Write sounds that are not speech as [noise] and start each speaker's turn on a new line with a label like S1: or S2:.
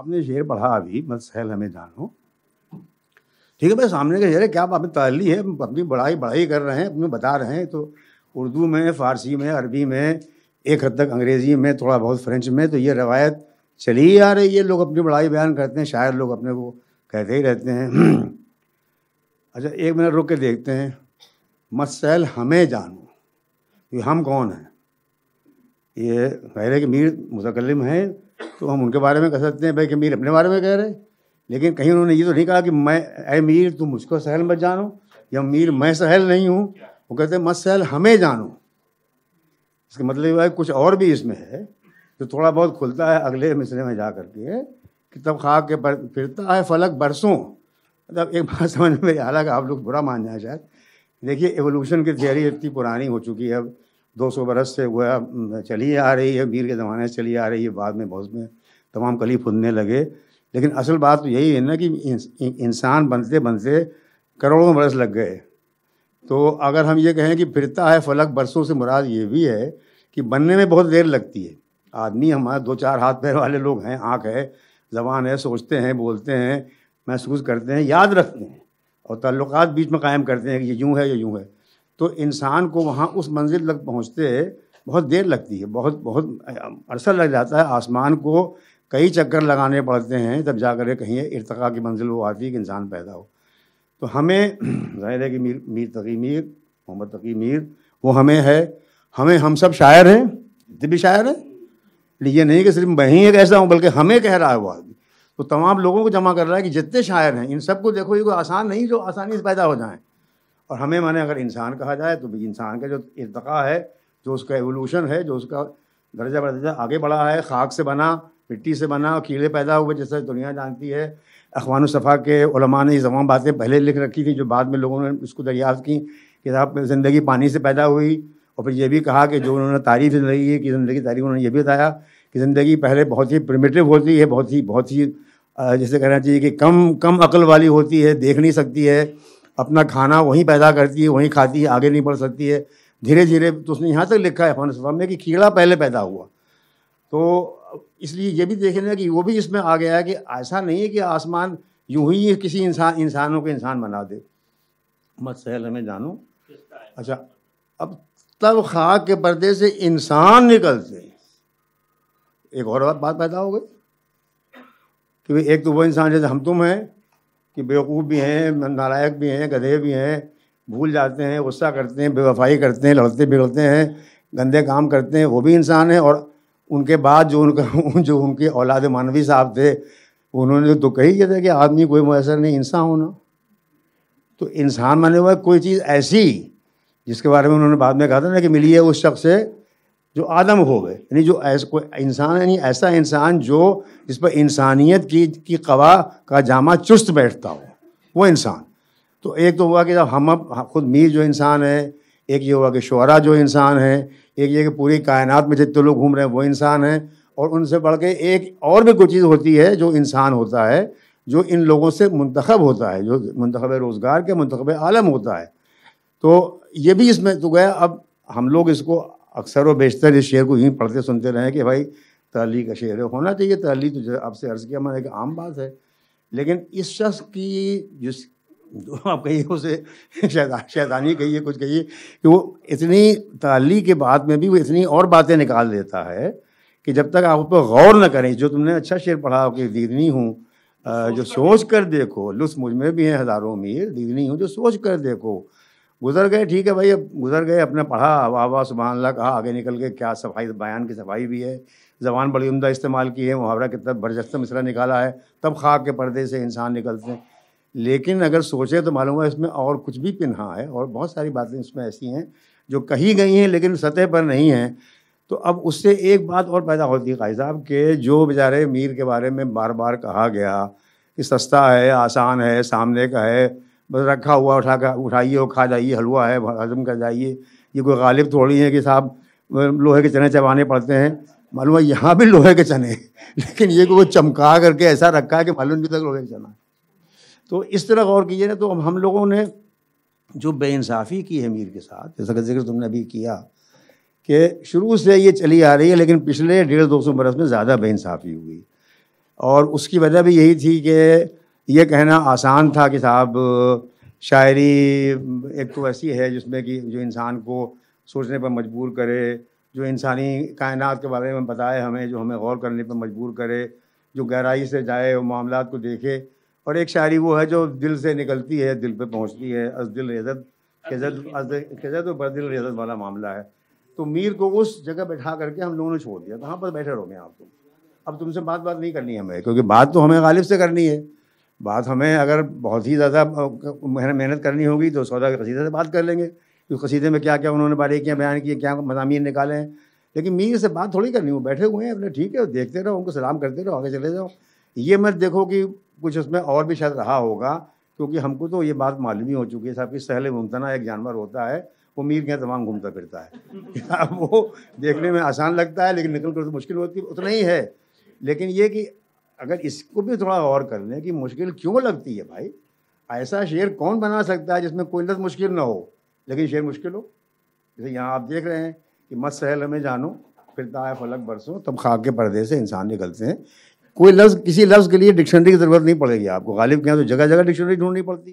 S1: آپ نے شعر پڑھا ابھی مت سہل ہمیں جانو ٹھیک ہے بھائی، سامنے کا شعر ہے، کیا آپ تعلی ہے اپنی بڑائی بڑائی کر رہے ہیں اپنے بتا رہے ہیں۔ تو اردو میں، فارسی میں، عربی میں، ایک حد تک انگریزی میں، تھوڑا بہت فرینچ میں، تو یہ روایت چلی ہی آ رہی ہے۔ لوگ اپنی بڑائی بیان کرتے ہیں شاید لوگ اپنے کو کہتے ہی رہتے ہیں۔ [clears throat] اچھا ایک منٹ رک کے دیکھتے ہیں۔ مسائل ہمیں جانو۔ یہ ہم کون ہیں؟ یہ کہہ رہے کہ میر متکلم ہیں۔ تو ہم ان کے بارے میں کہہ سکتے ہیں بھائی کہ میر اپنے بارے میں کہہ رہے لیکن کہیں انہوں نے یہ تو نہیں کہا کہ میں، اے میر، تم مجھ کو سہل مت جانو۔ یا میر، میں سہل نہیں ہوں۔ وہ کہتے ہیں مسائل ہمیں جانو۔ اس کا مطلب یہ ہے کچھ اور بھی اس میں ہے جو تھوڑا بہت کھلتا ہے، اگلے مصرے میں جا کر کے کہ تب خاک کے پھرتا ہے فلک برسوں۔ مطلب ایک بات سمجھ میں حالانکہ آپ لوگ برا مان جائیں شاید۔ دیکھیے ایولیوشن کی تھیوری اتنی پرانی ہو چکی ہے۔ اب دو سو برس سے وہ چلی آ رہی ہے میر کے زمانے سے چلی آ رہی ہے، بعد میں بہت میں تمام کلی پھننے لگے۔ لیکن اصل بات تو یہی ہے نا کہ انسان بنتے بنتے کروڑوں برس لگ گئے۔ تو اگر ہم یہ کہیں کہ پھرتا ہے فلک، برسوں سے مراد یہ بھی ہے کہ بننے میں بہت دیر لگتی ہے۔ آدمی ہمارے دو چار ہاتھ پیر والے لوگ ہیں، آنکھ ہے، زبان ہے، سوچتے ہیں، بولتے ہیں، محسوس کرتے ہیں، یاد رکھتے ہیں اور تعلقات بیچ میں قائم کرتے ہیں کہ یہ یوں ہے یا یوں ہے۔ تو انسان کو وہاں اس منزل تک پہنچتے بہت دیر لگتی ہے، بہت بہت عرصہ لگ جاتا ہے۔ آسمان کو کئی چکر لگانے پڑتے ہیں تب جا کر کہیں ارتقا کی منزل وہ آتی ہے کہ انسان پیدا ہو۔ تو ہمیں [clears throat] ظاہر ہے کہ میر میر تقی میر، محمد تقی میر، وہ ہمیں ہے۔ ہمیں ہم سب شاعر ہیں اتنے بھی شاعر ہیں۔ یہ نہیں کہ صرف میں ہی ایک ایسا ہوں، بلکہ ہمیں کہہ رہا ہے وہ آدمی۔ تو تمام لوگوں کو جمع کر رہا ہے کہ جتنے شاعر ہیں، ان سب کو دیکھو، یہ کوئی آسان نہیں جو آسانی سے پیدا ہو جائیں۔ اور ہمیں مانے اگر انسان کہا جائے تو بھی انسان کا جو ارتقا ہے، جو اس کا ایولیوشن ہے، جو اس کا درجہ بدرجہ آگے بڑھا ہے، خاک سے بنا، مٹی سے بنا، کیڑے پیدا ہوئے جیسے دنیا جانتی ہے۔ اخوان الصفا کے علماء نے یہ تمام باتیں پہلے لکھ رکھی تھی جو بعد میں لوگوں نے اس کو دریافت کی کہ آپ زندگی پانی سے پیدا ہوئی۔ اور پھر یہ بھی کہا کہ جو انہوں نے تعریف زندگی کی زندگی تعریف انہوں نے یہ بھی بتایا کہ زندگی پہلے بہت ہی پرمیٹیو ہوتی ہے، بہت ہی بہت ہی جیسے کہنا چاہیے کہ کم کم عقل والی ہوتی ہے، دیکھ نہیں سکتی ہے۔ اپنا کھانا وہیں پیدا کرتی ہے، وہیں کھاتی ہے، آگے نہیں بڑھ سکتی ہے۔ دھیرے دھیرے تو اس نے یہاں تک لکھا ہے فن صفا میں کہ کیڑا پہلے پیدا ہوا۔ تو اس لیے یہ بھی دیکھنا کہ وہ بھی اس میں آ گیا ہے کہ ایسا نہیں ہے کہ آسمان یوں ہی کسی انسان، انسانوں کو انسان بنا دے۔ مت سہل ہمیں جانو۔ اچھا اب تب خاک کے پردے سے انسان نکلتے ایک اور بات پیدا ہو گئی کہ ایک تو وہ انسان جیسے ہم تم ہیں۔ کہ بیوقوف بھی ہیں، نالائق بھی ہیں، گدھے بھی ہیں، بھول جاتے ہیں، غصہ کرتے ہیں، بے وفائی کرتے ہیں، لڑتے بگڑتے ہیں، گندے کام کرتے ہیں، وہ بھی انسان ہیں اور ان کے بعد جو ان کا [laughs] جو ان کے اولاد مانوی صاحب تھے، انہوں نے تو کہی کیا تھا کہ آدمی کوئی میسر نہیں، انسان ہونا۔ تو انسان مانے ہوا کوئی چیز ایسی جس کے بارے میں انہوں نے بعد میں کہا تھا نا کہ ملی ہے اس شخص سے جو آدم ہو گئے یعنی جو ایسا کوئی انسان یعنی ایسا انسان جو جس پر انسانیت کی کی قوا کا جامع چست بیٹھتا ہو، وہ انسان۔ تو ایک تو ہوا کہ جب ہم خود میر جو انسان ہے ایک یہ ہوا کہ شعرا جو انسان ہے ایک یہ کہ پوری کائنات میں جتنے لوگ گھوم رہے ہیں، وہ انسان ہیں۔ اور ان سے بڑھ کے ایک اور بھی کوئی چیز ہوتی ہے جو انسان ہوتا ہے، جو ان لوگوں سے منتخب ہوتا ہے، جو منتخب روزگار کے منتخب عالم ہوتا ہے۔ تو یہ بھی اس میں تو گیا اب ہم لوگ اس کو اکثر و بیشتر اس شعر کو یوں پڑھتے سنتے رہیں کہ بھائی تعلی کا شعر ہونا چاہیے تعلی تو آپ سے عرض کیا میں ایک عام بات ہے۔ لیکن اس شخص کی جس [laughs] آپ کہیے اسے شیطانی کہیے کچھ کہیے کہ وہ اتنی تعلی کے بعد میں بھی وہ اتنی اور باتیں نکال دیتا ہے کہ جب تک آپ اس پہ غور نہ کریں جو تم نے اچھا شعر پڑھا کہ دیدنی ہوں جو سوچ کر دیکھو۔ لطف مجھ میں بھی ہیں ہزاروں میر دیدنی ہوں جو سوچ کر دیکھو۔ گزر گئے، ٹھیک ہے بھائی، اب گزر گئے، اپنے پڑھا واہ واہ سبحان اللہ کہا، آگے نکل کے کیا صفائی، بیان کی صفائی بھی ہے۔ زبان بڑی عمدہ استعمال کی ہے، محاورہ کتنا برجستہ مصرا نکالا ہے۔ تب خاک کے پردے سے انسان نکلتے ہیں۔ لیکن اگر سوچے تو معلوم ہے اس میں اور کچھ بھی پنہا ہے، اور بہت ساری باتیں اس میں ایسی ہیں جو کہی گئی ہیں لیکن سطح پر نہیں ہیں۔ تو اب اس سے ایک بات اور پیدا ہوتی ہے قائد صاحب، کہ جو بیچارے میر کے بارے میں بار بار کہا گیا کہ سستا ہے، آسان ہے، سامنے کا ہے بس رکھا ہوا، اٹھا کر اٹھائیے، اور کھا جائیے، حلوہ ہے ہضم کر جائیے۔ یہ کوئی غالب تھوڑی ہے کہ صاحب، لوہے کے چنے چبانے پڑتے ہیں۔ معلوم ہے یہاں بھی لوہے کے چنے لیکن یہ کہ وہ چمکا کر کے ایسا رکھا ہے کہ معلوم بھی تک لوہے کے چنا تو اس طرح غور کیجیے نا، تو ہم لوگوں نے جو بے انصافی کی ہے میر کے ساتھ، جیسا کہ ذکر تم نے ابھی کیا، کہ شروع سے یہ چلی آ رہی ہے، لیکن پچھلے ڈیڑھ دو سو برس میں زیادہ بے انصافی ہوئی۔ اور اس کی وجہ بھی یہی تھی کہ یہ کہنا آسان تھا کہ صاحب، شاعری ایک تو ایسی ہے جس میں کہ جو انسان کو سوچنے پر مجبور کرے، جو انسانی کائنات کے بارے میں بتائے ہمیں، جو ہمیں غور کرنے پر مجبور کرے، جو گہرائی سے جائے وہ معاملات کو دیکھے۔ اور ایک شاعری وہ ہے جو دل سے نکلتی ہے، دل پہ پہنچتی ہے، از دل عزت قزت و بردل عزت والا معاملہ ہے۔ تو میر کو اس جگہ بیٹھا کر کے ہم لوگوں نے چھوڑ دیا۔ کہاں پر بیٹھے رہو گے آپ کو اب تم سے بات بات نہیں کرنی ہمیں، کیونکہ بات تو ہمیں غالب سے کرنی ہے۔ بات ہمیں اگر بہت ہی زیادہ محنت کرنی ہوگی تو سودا کے قصیدے سے بات کر لیں گے۔ اس قصیدے میں کیا کیا انہوں نے باریکیاں بیان کی، کیا مضامین نکالے ہیں۔ لیکن میر سے بات تھوڑی کرنی، وہ بیٹھے ہوئے ہیں اپنے، ٹھیک ہے، دیکھتے رہو، ان کو سلام کرتے رہو، آگے چلے جاؤ۔ یہ مت دیکھو کہ کچھ اس میں اور بھی شاید رہا ہوگا، کیونکہ ہم کو تو یہ بات معلوم ہی ہو چکی ہے، صاحب، کہ سہل ممتنا ایک جانور ہوتا ہے، وہ میر کے تمام گھومتا پھرتا ہے۔ [laughs] اب وہ دیکھنے میں آسان لگتا ہے، لیکن نکل کر تو مشکل ہوتی ہے اتنا ہی ہے۔ لیکن یہ کہ اگر اس کو بھی تھوڑا غور کر لیں کہ مشکل کیوں لگتی ہے بھائی؟ ایسا شعر کون بنا سکتا ہے جس میں کوئی لفظ مشکل نہ ہو؟ لیکن شعر مشکل ہو۔ جیسے یہاں آپ دیکھ رہے ہیں کہ مت سہل ہمیں جانو پھرتا ہے فلک برسوں تب خاک کے پردے سے انسان نکلتے ہیں۔ کوئی لفظ، کسی لفظ کے لیے ڈکشنری کی ضرورت نہیں پڑے گی آپ کو۔ غالب کے یہاں تو جگہ جگہ ڈکشنری ڈھونڈنی پڑتی ہے۔